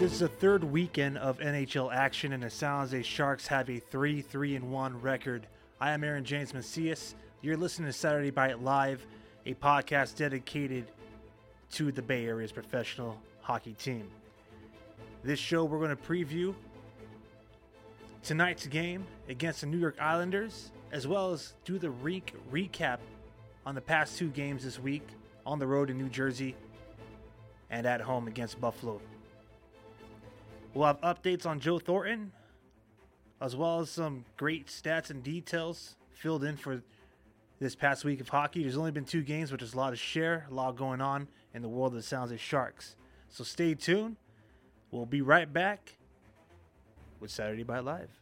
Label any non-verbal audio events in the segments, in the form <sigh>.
It is the third weekend of NHL action, and the San Jose Sharks have a 3 3 1 record. I am Aaron James Macias. You're listening to Saturday Bite Live, a podcast dedicated to the Bay Area's professional hockey team. This show, we're going to preview tonight's game against the New York Islanders, as well as do the rink recap on the past two games this week on the road in New Jersey and at home against Buffalo. We'll have updates on Joe Thornton, as well as some great stats and details filled in for this past week of hockey. There's only been two games, but there's a lot to share, a lot going on in the world of the San Jose Sharks. So stay tuned. We'll be right back with Saturday Bite Live.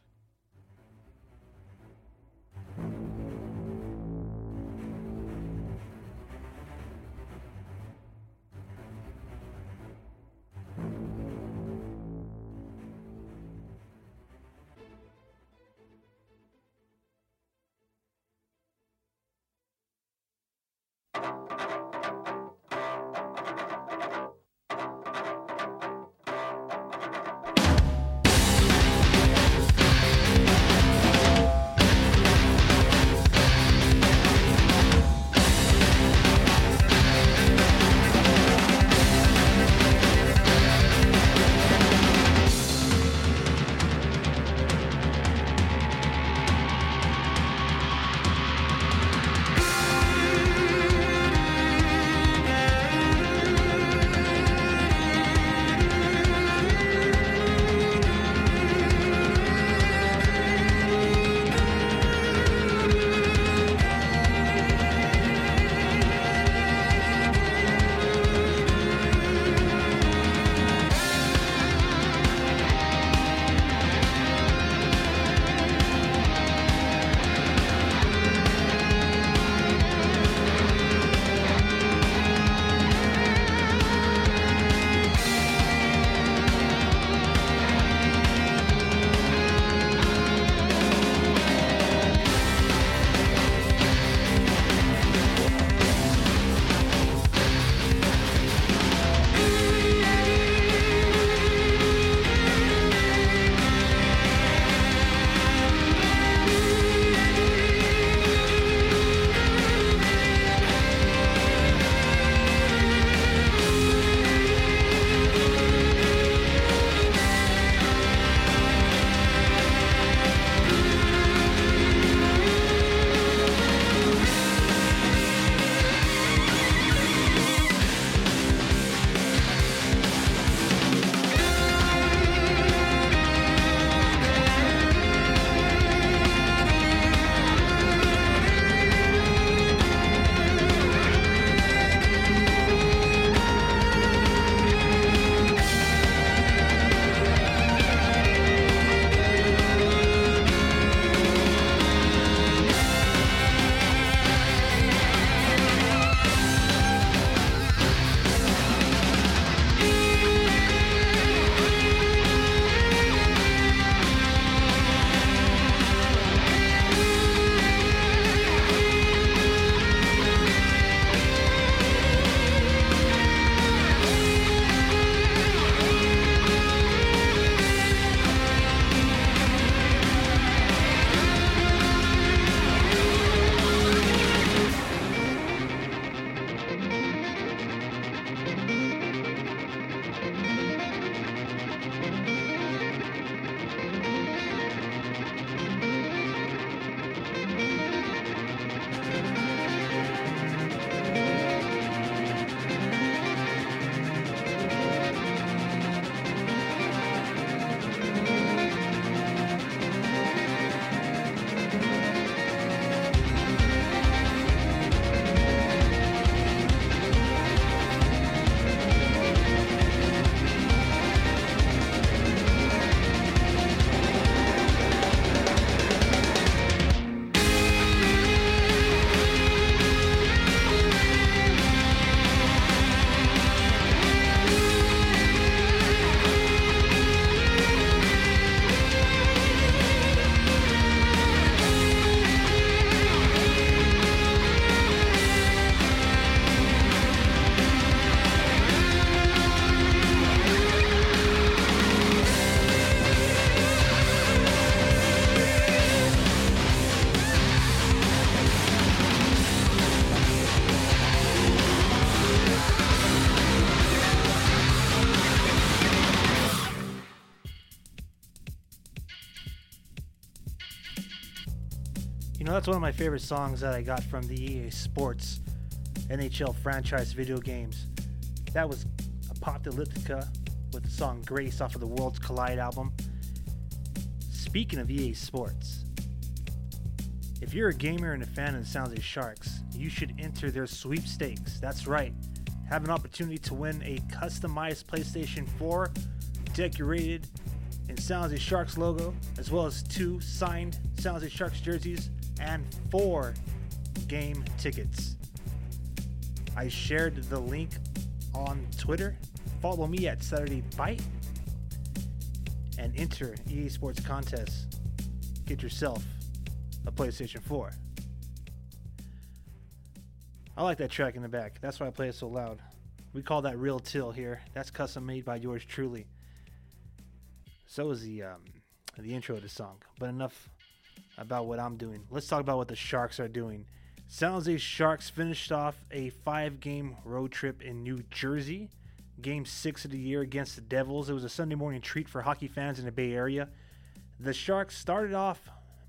That's one of my favorite songs that I got from the EA Sports NHL franchise video games. That was Apocalyptica with the song Grace off of the Worlds Collide album. Speaking of EA Sports, if you're a gamer and a fan of the San Jose Sharks, you should enter their sweepstakes. That's right. Have an opportunity to win a customized PlayStation 4 decorated in San Jose Sharks logo, as well as two signed San Jose Sharks jerseys and four game tickets. I shared the link on Twitter. Follow me at Saturday Bite and enter EA Sports contest. Get yourself a PlayStation 4. I like that track in the back. That's why I play it so loud. We call that real till here. That's custom made by yours truly. So is the um, the intro of the song. But enough about what I'm doing. Let's talk about what the Sharks are doing. San Jose Sharks finished off a five-game road trip in New Jersey. Game six of the year against the Devils. It was a Sunday morning treat for hockey fans in the Bay Area. The Sharks started off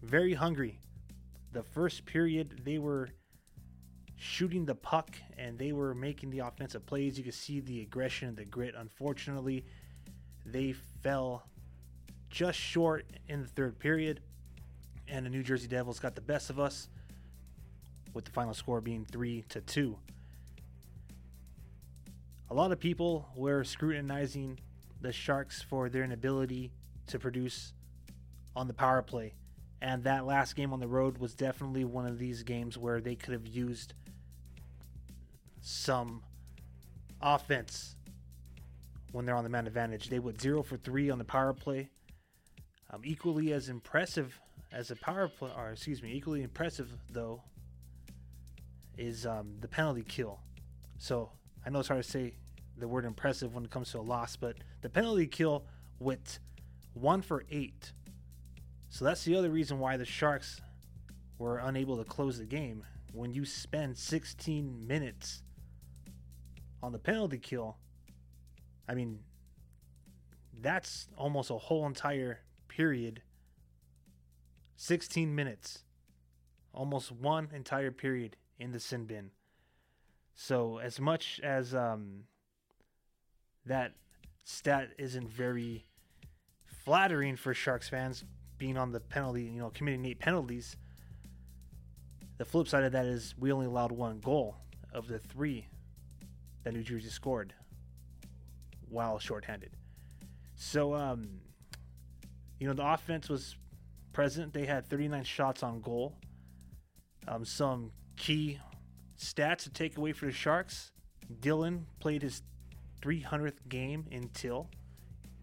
very hungry. The first period, they were shooting the puck and they were making the offensive plays. You could see the aggression and the grit. Unfortunately, they fell just short in the third period, and the New Jersey Devils got the best of us, with the final score being three to two. A lot of people were scrutinizing the Sharks for their inability to produce on the power play. And that last game on the road was definitely one of these games where they could have used some offense when they're on the man advantage. They went zero for three on the power play. Um, equally as impressive as a power play, or excuse me, equally impressive though, is um, the penalty kill. So I know it's hard to say the word impressive when it comes to a loss, but the penalty kill went one for eight. So that's the other reason why the Sharks were unable to close the game. When you spend 16 minutes on the penalty kill, I mean, that's almost a whole entire period. 16 minutes. Almost one entire period in the sin bin. So, as much as um, that stat isn't very flattering for Sharks fans, being on the penalty, you know, committing eight penalties, the flip side of that is we only allowed one goal of the three that New Jersey scored while shorthanded. So, um, you know, the offense was present. They had 39 shots on goal. Um, some key stats to take away for the Sharks. Dylan played his 300th game until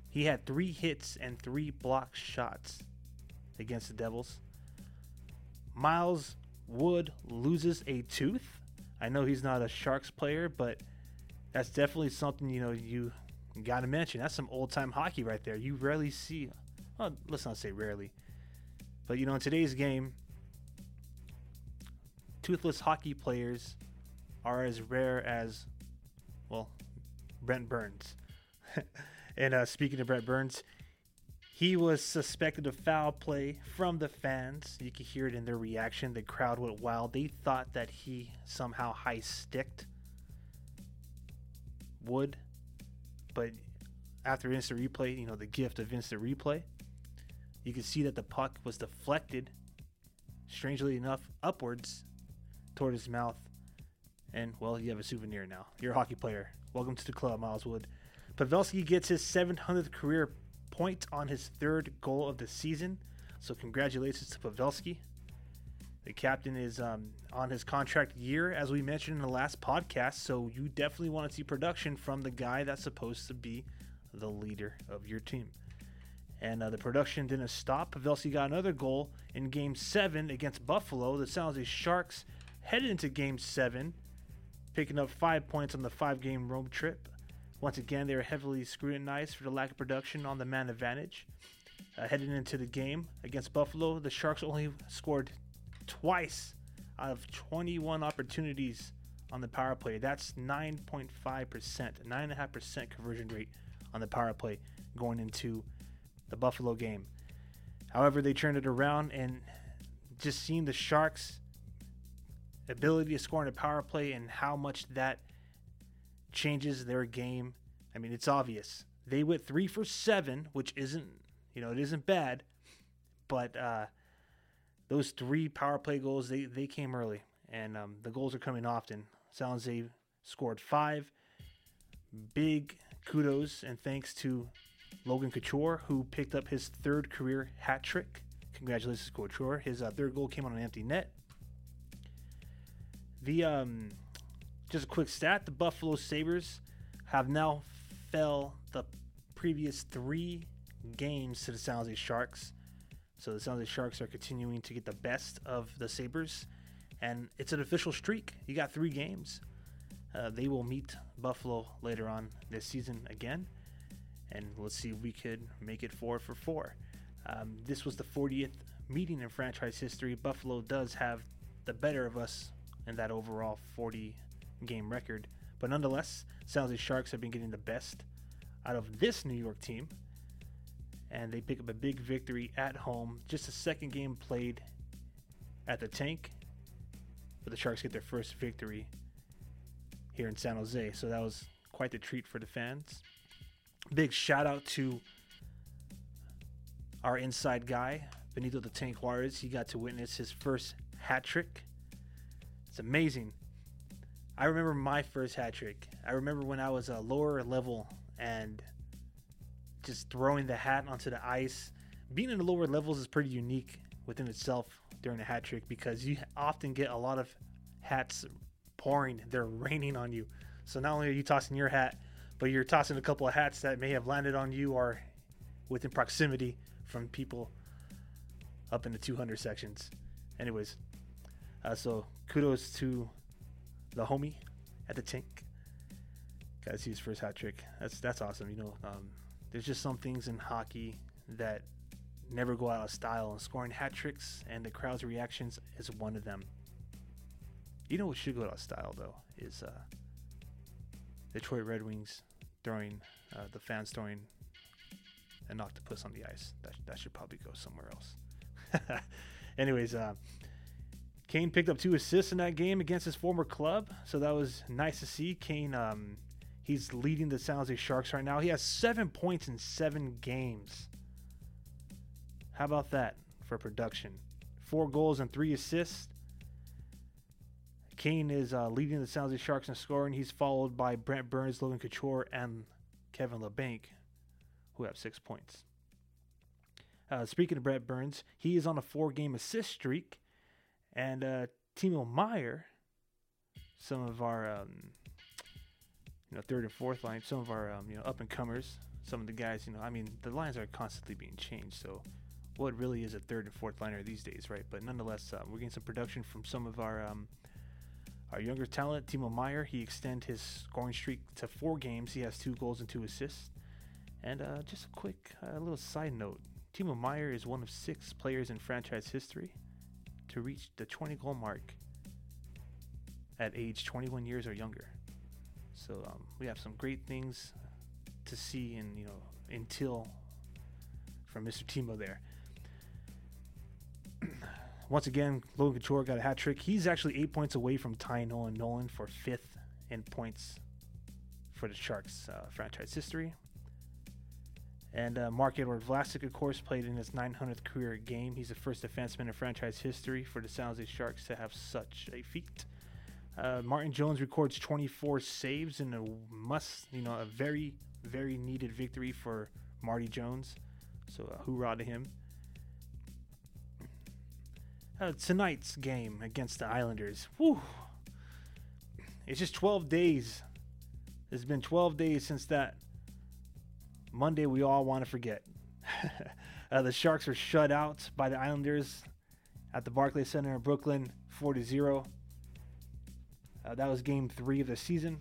he had three hits and three block shots against the Devils. Miles Wood loses a tooth. I know he's not a Sharks player, but that's definitely something you know you got to mention. That's some old time hockey right there. You rarely see. Well, let's not say rarely, but you know in today's game, toothless hockey players are as rare as, well, Brent Burns. <laughs> and uh, speaking of Brent Burns, he was suspected of foul play from the fans. You could hear it in their reaction. The crowd went wild. They thought that he somehow high sticked Wood, but after instant replay, you know, the gift of instant replay, you could see that the puck was deflected, strangely enough, upwards toward his mouth. And, well, you have a souvenir now. You're a hockey player. Welcome to the club, Miles Wood. Pavelski gets his 700th career point on his third goal of the season. So, congratulations to Pavelski. The captain is um, on his contract year, as we mentioned in the last podcast. So, you definitely want to see production from the guy that's supposed to be the leader of your team. And uh, the production didn't stop. Pavelski got another goal in Game 7 against Buffalo. The San Jose Sharks headed into Game 7, picking up five points on the five game road trip. Once again, they were heavily scrutinized for the lack of production on the man advantage. Uh, heading into the game against Buffalo, the Sharks only scored twice out of 21 opportunities on the power play. That's 9.5%, 9.5% conversion rate on the power play going into the Buffalo game. However, they turned it around and just seeing the Sharks' ability to score in a power play and how much that changes their game. I mean, it's obvious. They went three for seven, which isn't, you know, it isn't bad, but uh, those three power play goals they they came early, and um, the goals are coming often. Jose scored five. Big kudos and thanks to Logan Couture, who picked up his third career hat trick. Congratulations, Couture. His uh, third goal came on an empty net. The um, just a quick stat: the Buffalo Sabres have now fell the previous three games to the San Jose Sharks. So the San Jose Sharks are continuing to get the best of the Sabres, and it's an official streak. You got three games. Uh, they will meet Buffalo later on this season again, and let's see if we could make it four for four. Um, this was the 40th meeting in franchise history. Buffalo does have the better of us in that overall 40 game record, but nonetheless, San Jose Sharks have been getting the best out of this New York team, and they pick up a big victory at home. Just a second game played at the tank, but the Sharks get their first victory here in San Jose. So that was quite the treat for the fans. Big shout out to our inside guy, Benito the Tank Juarez. He got to witness his first hat trick. It's amazing. I remember my first hat trick. I remember when I was a lower level and just throwing the hat onto the ice. Being in the lower levels is pretty unique within itself during a hat trick because you often get a lot of hats pouring, they're raining on you. So not only are you tossing your hat, but you're tossing a couple of hats that may have landed on you or within proximity from people up in the 200 sections. Anyways, uh, so kudos to the homie at the tank. Got his first hat trick. That's that's awesome. You know, um, there's just some things in hockey that never go out of style, and scoring hat tricks and the crowd's reactions is one of them. You know what should go out of style though is uh, Detroit Red Wings throwing uh, the fans throwing an octopus on the ice. That that should probably go somewhere else. <laughs> Anyways, uh, Kane picked up two assists in that game against his former club, so that was nice to see. Kane, um, he's leading the San Jose Sharks right now. He has seven points in seven games. How about that for production? Four goals and three assists. Kane is uh, leading the San Jose Sharks in scoring. He's followed by Brent Burns, Logan Couture, and Kevin Labanc, who have six points. Uh, speaking of Brent Burns, he is on a four-game assist streak, and uh, Timo Meier, some of our um, you know third and fourth line, some of our um, you know up and comers, some of the guys. You know, I mean, the lines are constantly being changed, so what really is a third and fourth liner these days, right? But nonetheless, uh, we're getting some production from some of our um, our younger talent, Timo Meier, he extended his scoring streak to four games. He has two goals and two assists. And uh, just a quick uh, little side note Timo Meier is one of six players in franchise history to reach the 20 goal mark at age 21 years or younger. So um, we have some great things to see and, you know, until from Mr. Timo there. <clears throat> once again, Logan Couture got a hat trick. He's actually eight points away from tying Nolan Nolan for fifth in points for the Sharks uh, franchise history. And uh, Mark Edward Vlasic, of course, played in his 900th career game. He's the first defenseman in franchise history for the San Jose Sharks to have such a feat. Uh, Martin Jones records 24 saves in a must, you know, a very, very needed victory for Marty Jones. So, uh, hoorah to him uh, tonight's game against the Islanders. Whew. It's just 12 days. It's been 12 days since that Monday we all want to forget. <laughs> uh, the Sharks were shut out by the Islanders at the Barclays Center in Brooklyn, 4 to 0. Uh, that was game three of the season.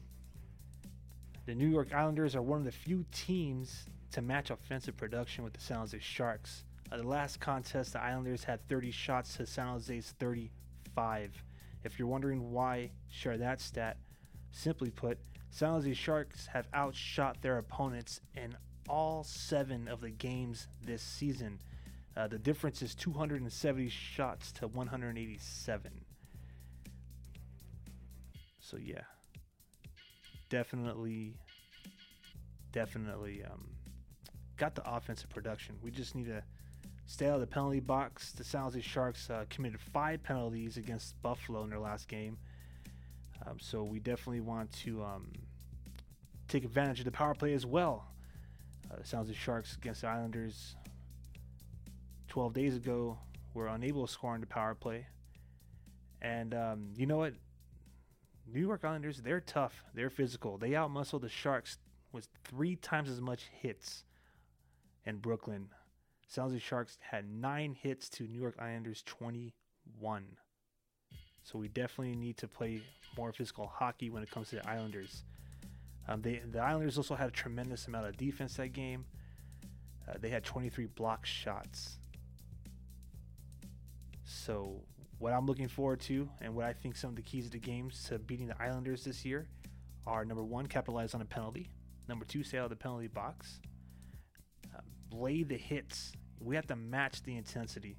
The New York Islanders are one of the few teams to match offensive production with the San Jose Sharks. Uh, the last contest, the Islanders had 30 shots to San Jose's 35. If you're wondering why, share that stat. Simply put, San Jose Sharks have outshot their opponents in all seven of the games this season. Uh, the difference is 270 shots to 187. So yeah, definitely, definitely um, got the offensive production. We just need to stay out of the penalty box. The San Jose Sharks uh, committed five penalties against Buffalo in their last game. Um, so we definitely want to um, take advantage of the power play as well. Uh, the San Jose Sharks against the Islanders 12 days ago were unable to score on the power play. And um, you know what? New York Islanders, they're tough. They're physical. They outmuscle the Sharks with three times as much hits in Brooklyn. San Jose Sharks had nine hits to New York Islanders 21. So we definitely need to play more physical hockey when it comes to the Islanders. Um, they, the Islanders also had a tremendous amount of defense that game. Uh, they had 23 block shots. So what I'm looking forward to, and what I think some of the keys of the games to beating the Islanders this year, are number one, capitalize on a penalty. Number two, stay out of the penalty box. Lay the hits. We have to match the intensity.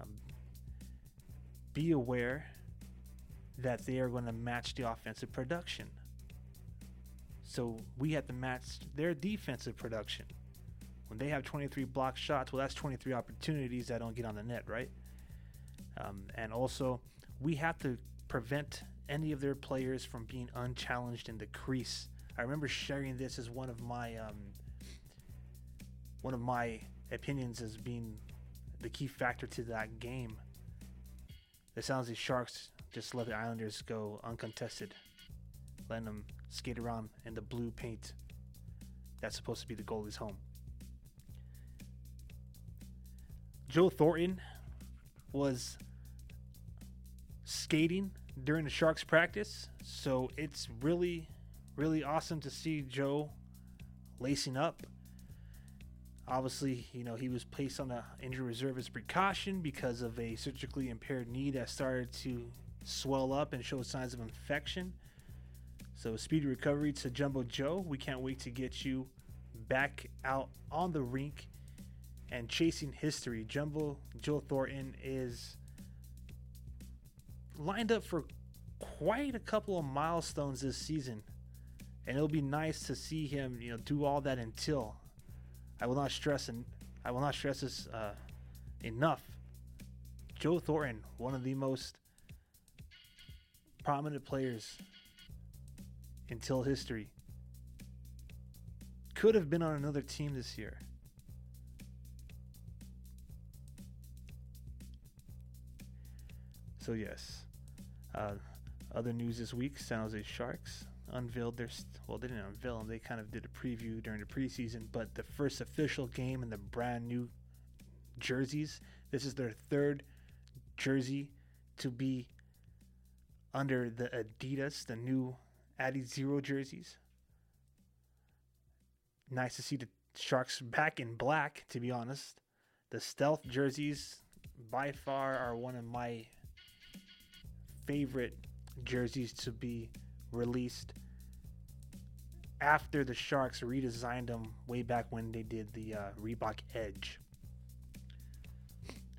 Um, be aware that they are going to match the offensive production. So we have to match their defensive production. When they have 23 block shots, well, that's 23 opportunities that don't get on the net, right? Um, and also, we have to prevent any of their players from being unchallenged in the crease. I remember sharing this as one of my um, one of my opinions as being the key factor to that game. The San Jose Sharks just let the Islanders go uncontested, letting them skate around in the blue paint. That's supposed to be the goalie's home. Joe Thornton was skating during the Sharks practice, so it's really, really awesome to see Joe lacing up. Obviously, you know, he was placed on the injury reserve as precaution because of a surgically impaired knee that started to swell up and show signs of infection. So, speedy recovery to Jumbo Joe. We can't wait to get you back out on the rink and chasing history. Jumbo Joe Thornton is lined up for quite a couple of milestones this season. And it'll be nice to see him, you know, do all that until I will not stress and I will not stress this uh, enough. Joe Thornton, one of the most prominent players until history, could have been on another team this year. So yes, uh, other news this week: San Jose Sharks unveiled their well, they didn't unveil them. They kind of did a preview during the preseason, but the first official game in the brand new jerseys. This is their third jersey to be under the Adidas, the new Adizero jerseys. Nice to see the Sharks back in black, to be honest. The stealth jerseys by far are one of my favorite jerseys to be released after the Sharks redesigned them way back when they did the uh, Reebok Edge.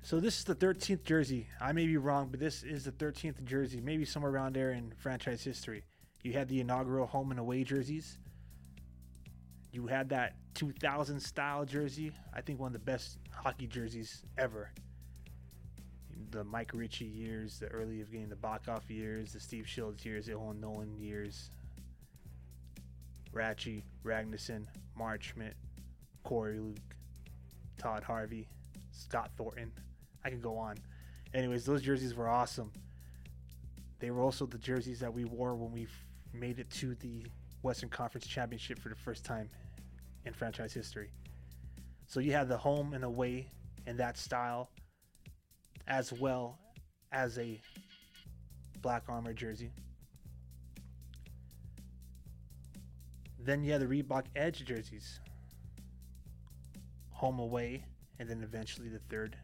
So this is the 13th jersey. I may be wrong, but this is the 13th jersey, maybe somewhere around there in franchise history. You had the inaugural home and away jerseys. You had that 2000 style jersey. I think one of the best hockey jerseys ever the Mike Ricci years, the early of getting the Bachhoff years, the Steve Shields years, the Owen Nolan years, Rathje, Ragnarsson, Mark Schmidt, Corey Luke, Todd Harvey, Scott Thornton. I can go on. Anyways, those jerseys were awesome. They were also the jerseys that we wore when we made it to the Western Conference Championship for the first time in franchise history. So you had the home and away in that style as well as a black armor jersey. Then you have the Reebok Edge jerseys, home away, and then eventually the third.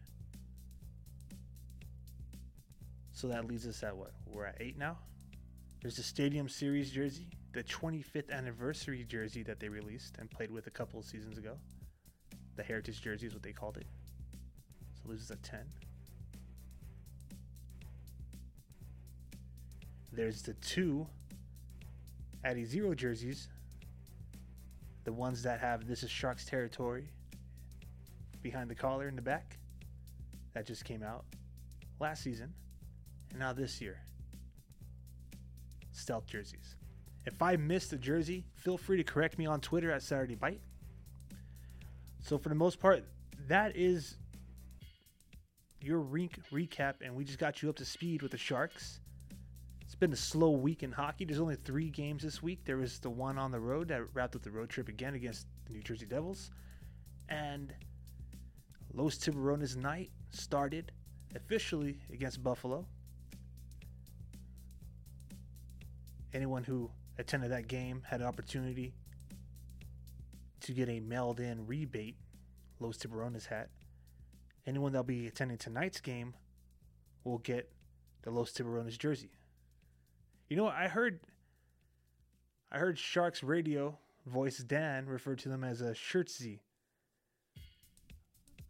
So that leaves us at what? We're at eight now. There's the Stadium Series jersey, the 25th anniversary jersey that they released and played with a couple of seasons ago. The heritage jersey is what they called it. So loses a 10. There's the two Adizero jerseys. The ones that have This is Sharks territory behind the collar in the back. That just came out last season. And now this year. Stealth jerseys. If I missed a jersey, feel free to correct me on Twitter at Saturday Bite. So for the most part, that is your rink recap, and we just got you up to speed with the Sharks. Been a slow week in hockey. There's only three games this week. There was the one on the road that wrapped up the road trip again against the New Jersey Devils, and Los Tiburones night started officially against Buffalo. Anyone who attended that game had an opportunity to get a mailed in rebate Los Tiburones hat. Anyone that'll be attending tonight's game will get the Los Tiburones jersey. You know? I heard I heard Sharks radio voice Dan refer to them as a shirtsy.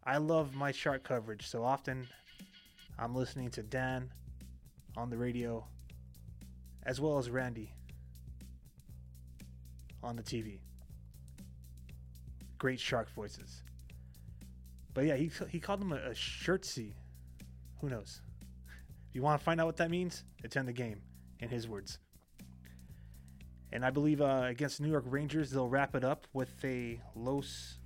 I love my shark coverage, so often I'm listening to Dan on the radio as well as Randy on the TV. Great shark voices. But yeah, he, he called them a, a shirtsy. Who knows? If you want to find out what that means, attend the game, in his words. And I believe uh, against New York Rangers, they'll wrap it up with a Los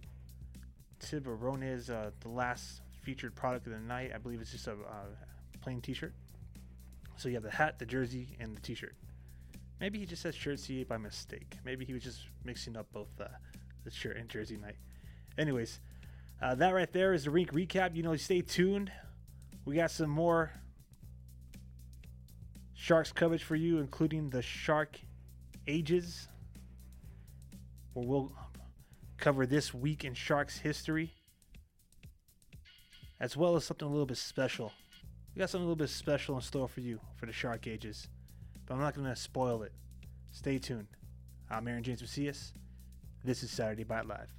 Tiburones, uh, the last featured product of the night. I believe it's just a uh, plain t shirt. So you have the hat, the jersey, and the t shirt. Maybe he just said shirt CA by mistake. Maybe he was just mixing up both uh, the shirt and jersey night. Anyways, uh, that right there is the rink recap. You know, stay tuned. We got some more Sharks coverage for you, including the Shark Ages, where we'll cover this week in Sharks history, as well as something a little bit special. We got something a little bit special in store for you for the Shark Ages but I'm not going to spoil it. Stay tuned. I'm Aaron James Macias. This is Saturday Bite Live.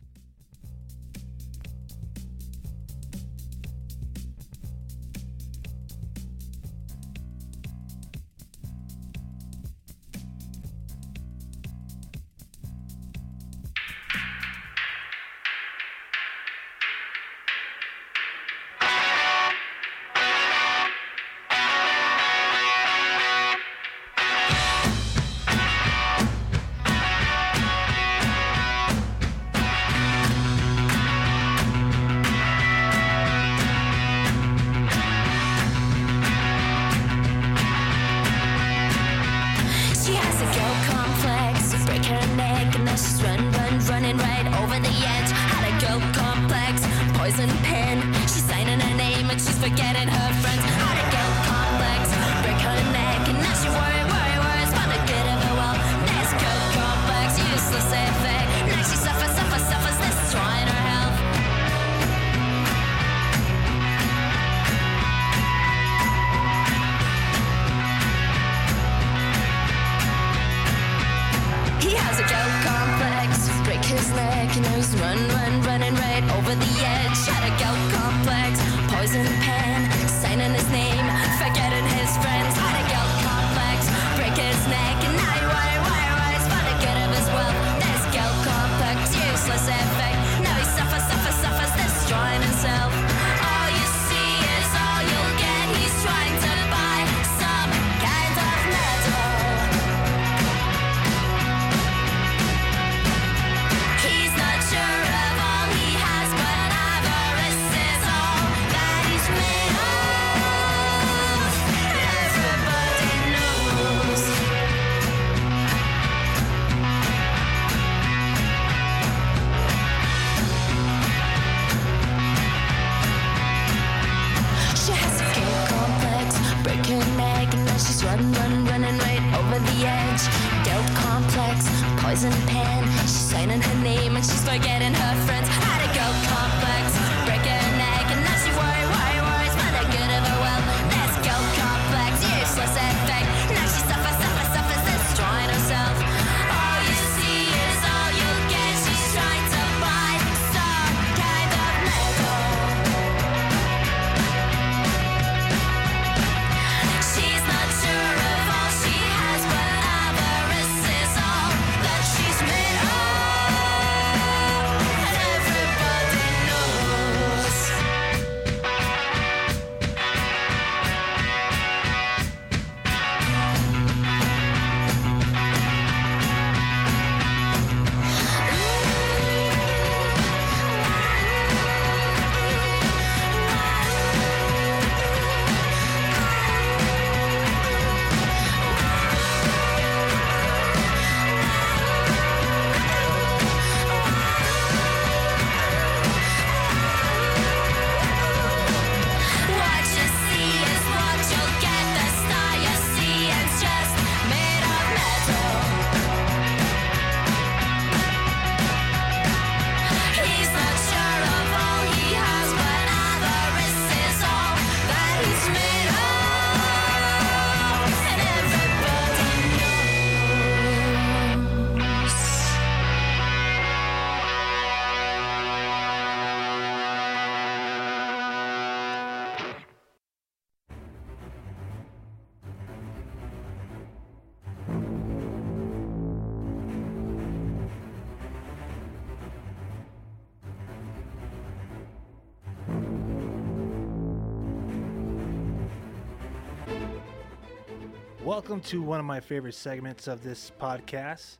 Welcome to one of my favorite segments of this podcast,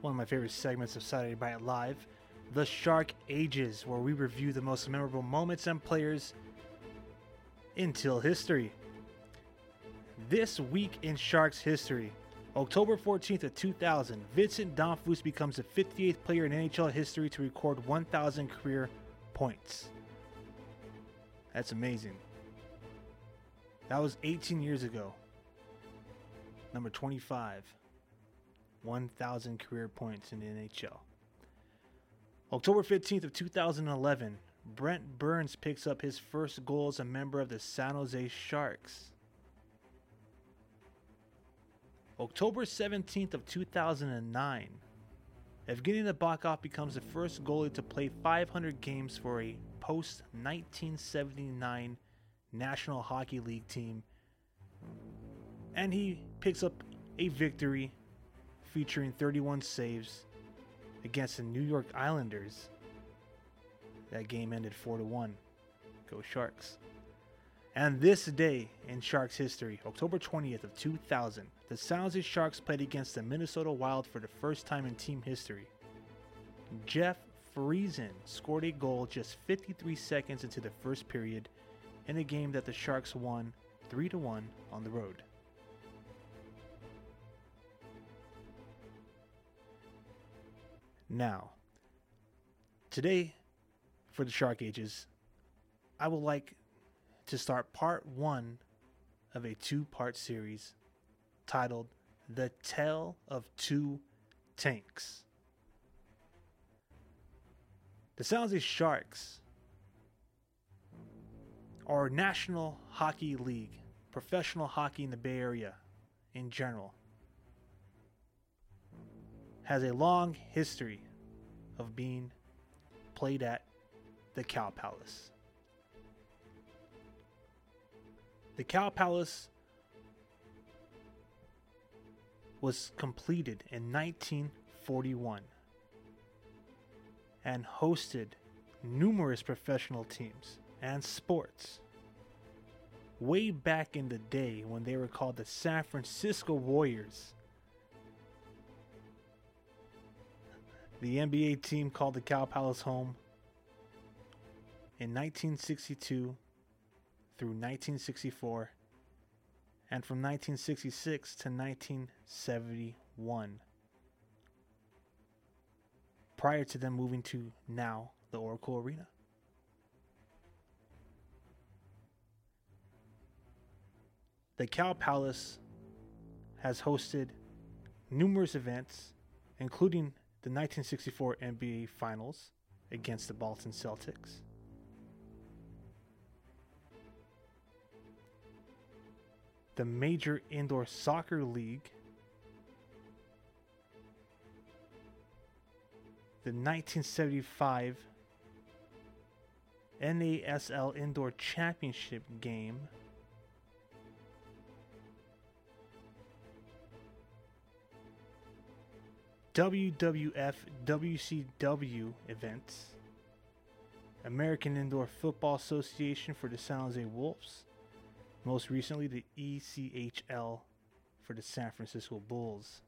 one of my favorite segments of Saturday Night Live, The Shark Ages, where we review the most memorable moments and players until history. This week in Sharks history, October 14th of 2000, Vincent Damphousse becomes the 58th player in NHL history to record 1,000 career points. That's amazing. That was 18 years ago. Number 25. 1,000 career points in the NHL. October 15th of 2011, Brent Burns picks up his first goal as a member of the San Jose Sharks. October 17th of 2009, Evgeny Nabokov becomes the first goalie to play 500 games for a post 1979 National Hockey League team. And he picks up a victory featuring 31 saves against the New York Islanders. That game ended 4 to 1. Go Sharks. And this day in Sharks history, October 20th of 2000, the Jose Sharks played against the Minnesota Wild for the first time in team history. Jeff Friesen scored a goal just 53 seconds into the first period in a game that the Sharks won 3 to 1 on the road. Now, today for the Shark Ages, I would like to start part one of a two part series titled The Tale of Two Tanks. The San Jose Sharks are National Hockey League, professional hockey in the Bay Area in general has a long history of being played at the Cow Palace. The Cow Palace was completed in 1941 and hosted numerous professional teams and sports. Way back in the day when they were called the San Francisco Warriors, The NBA team called the Cow Palace home in 1962 through 1964 and from 1966 to 1971 prior to them moving to now the Oracle Arena. The Cow Palace has hosted numerous events, including the 1964 NBA Finals against the Boston Celtics. The Major Indoor Soccer League. The 1975 NASL Indoor Championship game. WWF WCW events, American Indoor Football Association for the San Jose Wolves, most recently the ECHL for the San Francisco Bulls.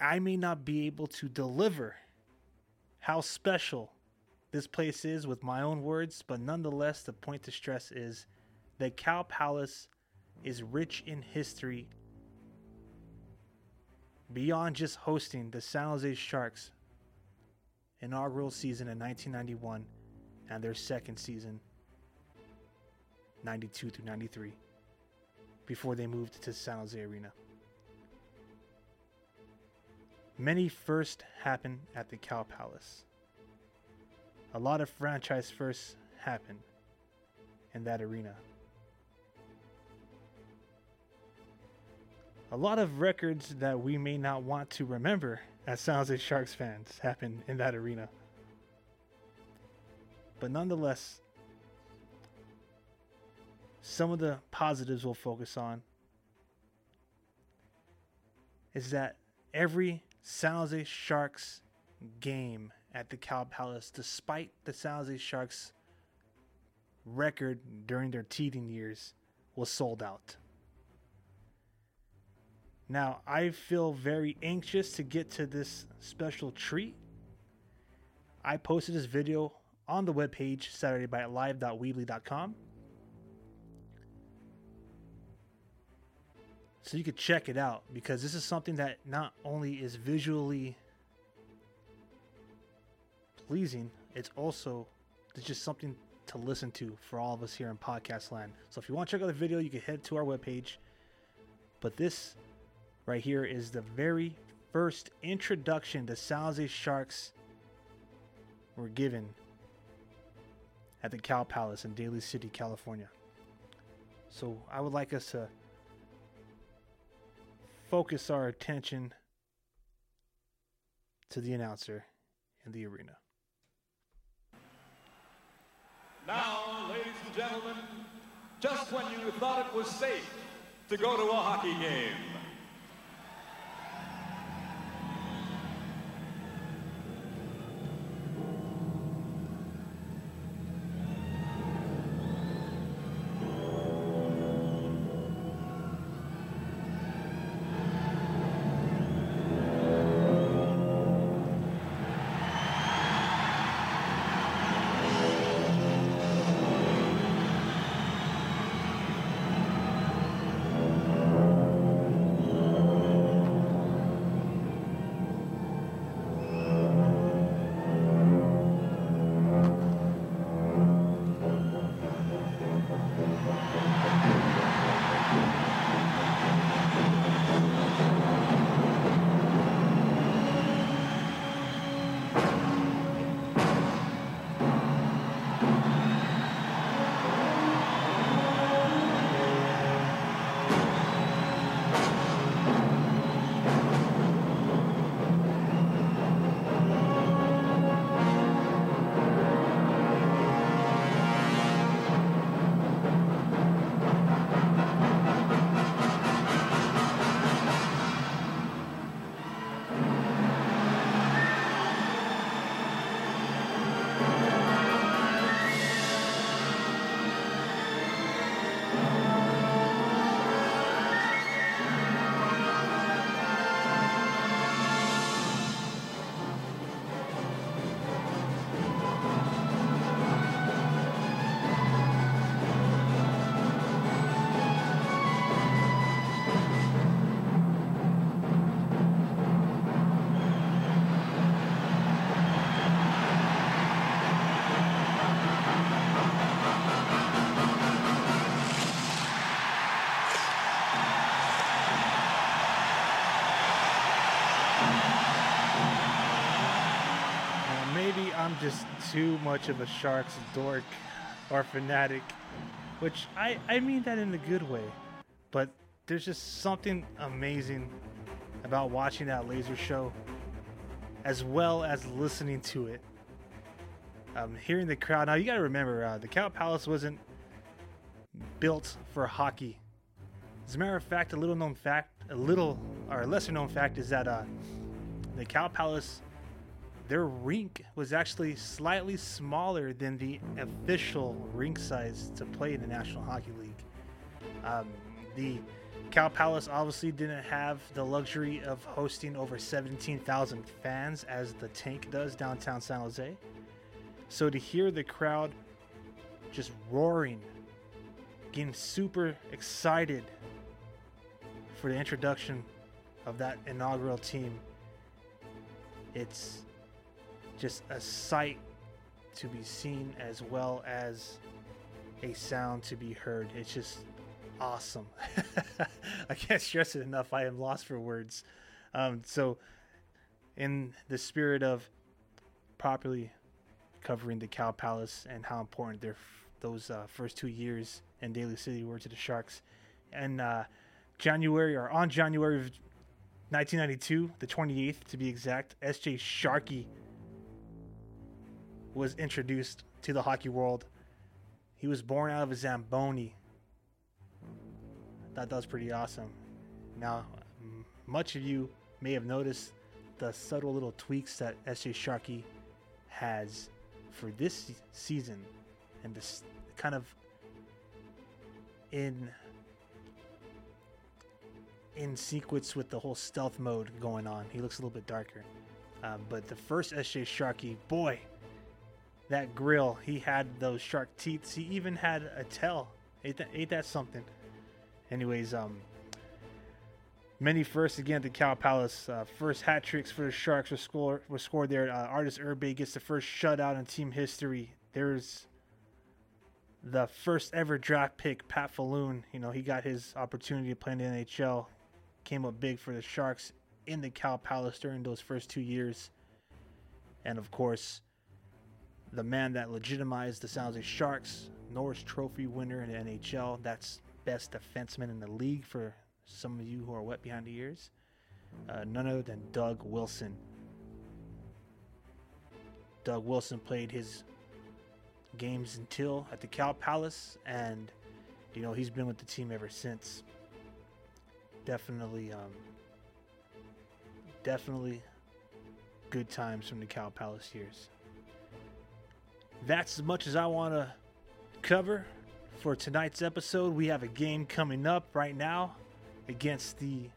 I may not be able to deliver how special this place is with my own words, but nonetheless, the point to stress is that Cow Palace is rich in history beyond just hosting the San Jose Sharks inaugural season in 1991 and their second season 92 through 93 before they moved to San Jose Arena. Many first happened at the Cow Palace. A lot of franchise firsts happened in that arena. A lot of records that we may not want to remember as San Jose Sharks fans happen in that arena. But nonetheless, some of the positives we'll focus on is that every San Jose Sharks game at the Cow Palace, despite the San Jose Sharks record during their teething years was sold out. Now, I feel very anxious to get to this special treat. I posted this video on the webpage SaturdayBiteLive.weebly.com. So you could check it out because this is something that not only is visually pleasing, it's also just something to listen to for all of us here in podcast land. So if you want to check out the video, you can head to our webpage. But this right here is the very first introduction the Jose Sharks were given at the Cow Palace in Daly City, California. So I would like us to focus our attention to the announcer in the arena. Now, ladies and gentlemen, just when you thought it was safe to go to a hockey game, too much of a Sharks dork or fanatic, which I, I mean that in a good way. But there's just something amazing about watching that laser show as well as listening to it. Um, hearing the crowd. Now, you got to remember, uh, the Cow Palace wasn't built for hockey. As a matter of fact, a little known fact, a little or lesser known fact is that uh, the Cow Palace their rink was actually slightly smaller than the official rink size to play in the National Hockey League. Um, the Cow Palace obviously didn't have the luxury of hosting over 17,000 fans as the Tank does downtown San Jose. So to hear the crowd just roaring, getting super excited for the introduction of that inaugural team, it's just a sight to be seen as well as a sound to be heard. It's just awesome. <laughs> I can't stress it enough. I am lost for words. Um, so, in the spirit of properly covering the Cow Palace and how important their those uh, first two years in Daly City were to the Sharks, and uh, January or on January of 1992, the 28th to be exact, SJ Sharkie was introduced to the hockey world. He was born out of a Zamboni. Thought that was pretty awesome. Now, much of you may have noticed the subtle little tweaks that SJ Sharkie has for this season and this kind of in in sequence with the whole stealth mode going on. He looks a little bit darker. Uh, but the first SJ Sharkie, boy, that grill, he had those shark teeth. He even had a tail. Ain't that, ain't that something? Anyways, um, many firsts again at the Cow Palace. Uh, first hat tricks for the Sharks were, score, were scored there. Uh, Arturs Irbe gets the first shutout in team history. There's the first ever draft pick, Pat Falloon. You know, he got his opportunity to play in the NHL came up big for the Sharks in the Cow Palace during those first two years. And of course, the man that legitimized the San Jose Sharks, Norris Trophy winner in the NHL. That's best defenseman in the league for some of you who are wet behind the ears. Uh, none other than Doug Wilson. Doug Wilson played his games until at the Cow Palace, and you know he's been with the team ever since definitely, um, definitely good times from the Cow Palace years. That's as much as I want to cover for tonight's episode. We have a game coming up right now against the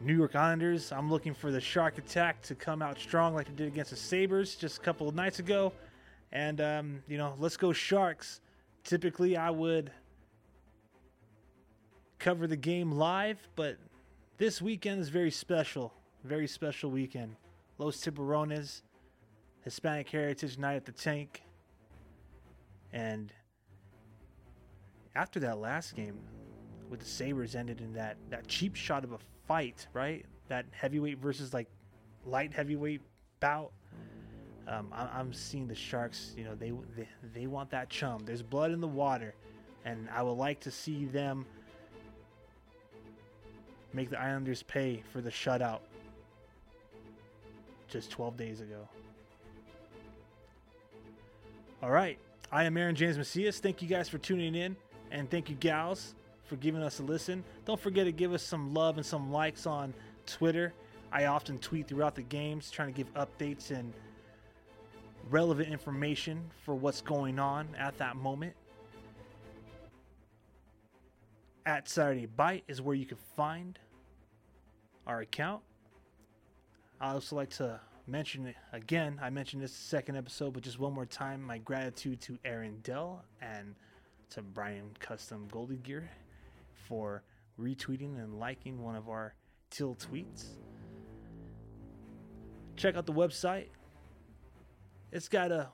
New York Islanders. I'm looking for the Shark Attack to come out strong like they did against the Sabres just a couple of nights ago. And, um, you know, let's go Sharks. Typically, I would cover the game live, but this weekend is very special. Very special weekend. Los Tiburones, Hispanic Heritage Night at the Tank. And after that last game with the Sabres ended in that, that cheap shot of a fight, right? That heavyweight versus like light heavyweight bout. Um, I, am seeing the Sharks. You know, they, they they want that chum. There's blood in the water, and I would like to see them make the Islanders pay for the shutout just 12 days ago. All right. I am Aaron James Macias. Thank you guys for tuning in, and thank you, gals, for giving us a listen. Don't forget to give us some love and some likes on Twitter. I often tweet throughout the games trying to give updates and relevant information for what's going on at that moment. At Saturday Bite is where you can find our account. I also like to mention it again, I mentioned this second episode, but just one more time, my gratitude to Aaron Dell and to Brian Custom Goalie Gear for retweeting and liking one of our Till tweets. Check out the website. It's got a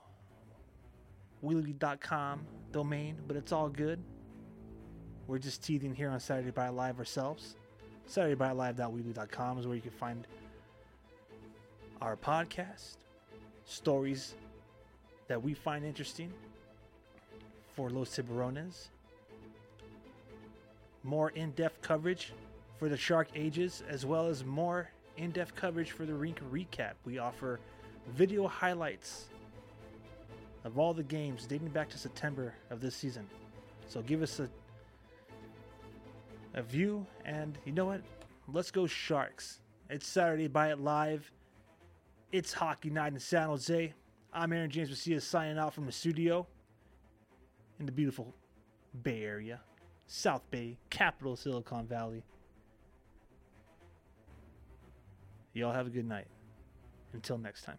weebly.com domain, but it's all good. We're just teething here on Saturday Bite Live ourselves. SaturdayBiteLive.weebly.com is where you can find our podcast, stories that we find interesting for Los Tiburones, more in depth coverage for the Shark Ages, as well as more in depth coverage for the Rink Recap. We offer video highlights of all the games dating back to September of this season. So give us a a view. And you know what? Let's go Sharks. It's Saturday, buy it live. It's hockey night in San Jose. I'm Aaron James Macias signing out from the studio in the beautiful Bay Area, South Bay, capital Silicon Valley. Y'all have a good night. Until next time.